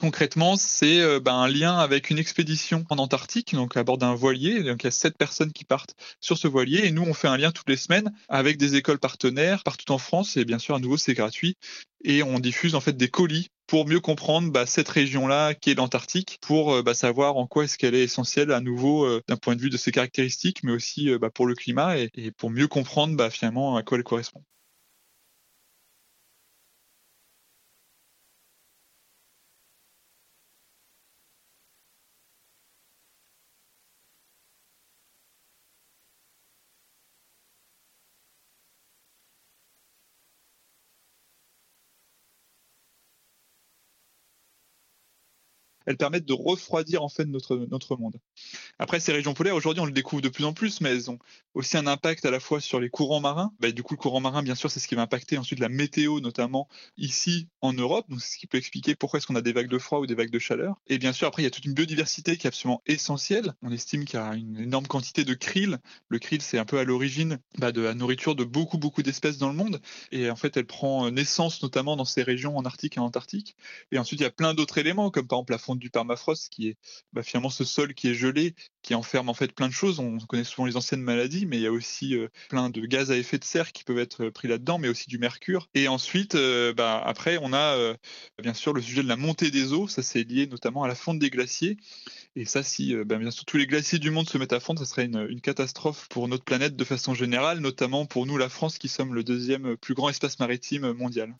Concrètement, c'est euh, bah, un lien avec une expédition en Antarctique, donc à bord d'un voilier. Donc il y a sept personnes qui partent sur ce voilier et nous on fait un lien toutes les semaines avec des écoles partenaires partout en France et bien sûr à nouveau c'est gratuit et on diffuse en fait des colis pour mieux comprendre bah, cette région-là qui est l'Antarctique, pour euh, bah, savoir en quoi est-ce qu'elle est essentielle à nouveau euh, d'un point de vue de ses caractéristiques, mais aussi pour le climat et, et pour mieux comprendre finalement à quoi elle correspond. Elles permettent de refroidir en fait notre, notre monde. Après, ces régions polaires, aujourd'hui, on le découvre de plus en plus, mais elles ont aussi un impact à la fois sur les courants marins. Bah, du coup, le courant marin, bien sûr, c'est ce qui va impacter ensuite la météo, notamment ici en Europe. Donc, c'est ce qui peut expliquer pourquoi est-ce qu'on a des vagues de froid ou des vagues de chaleur. Et bien sûr, après, il y a toute une biodiversité qui est absolument essentielle. On estime qu'il y a une énorme quantité de krill. Le krill, c'est un peu à l'origine bah, de la nourriture de beaucoup, beaucoup d'espèces dans le monde. Et en fait, elle prend naissance notamment dans ces régions en Arctique et en Antarctique. Et ensuite, il y a plein d'autres éléments, comme par exemple la fonte du permafrost, qui est bah, finalement ce sol qui est gelé, qui enferme en fait plein de choses. On connaît souvent les anciennes maladies, mais il y a aussi euh, plein de gaz à effet de serre qui peuvent être pris là-dedans, mais aussi du mercure. Et ensuite, euh, bah, après, on a euh, bien sûr le sujet de la montée des eaux. Ça, c'est lié notamment à la fonte des glaciers. Et ça, si bah, bien sûr tous les glaciers du monde se mettent à fondre, ça serait une, catastrophe pour notre planète de façon générale, notamment pour nous, la France, qui sommes le deuxième plus grand espace maritime mondial.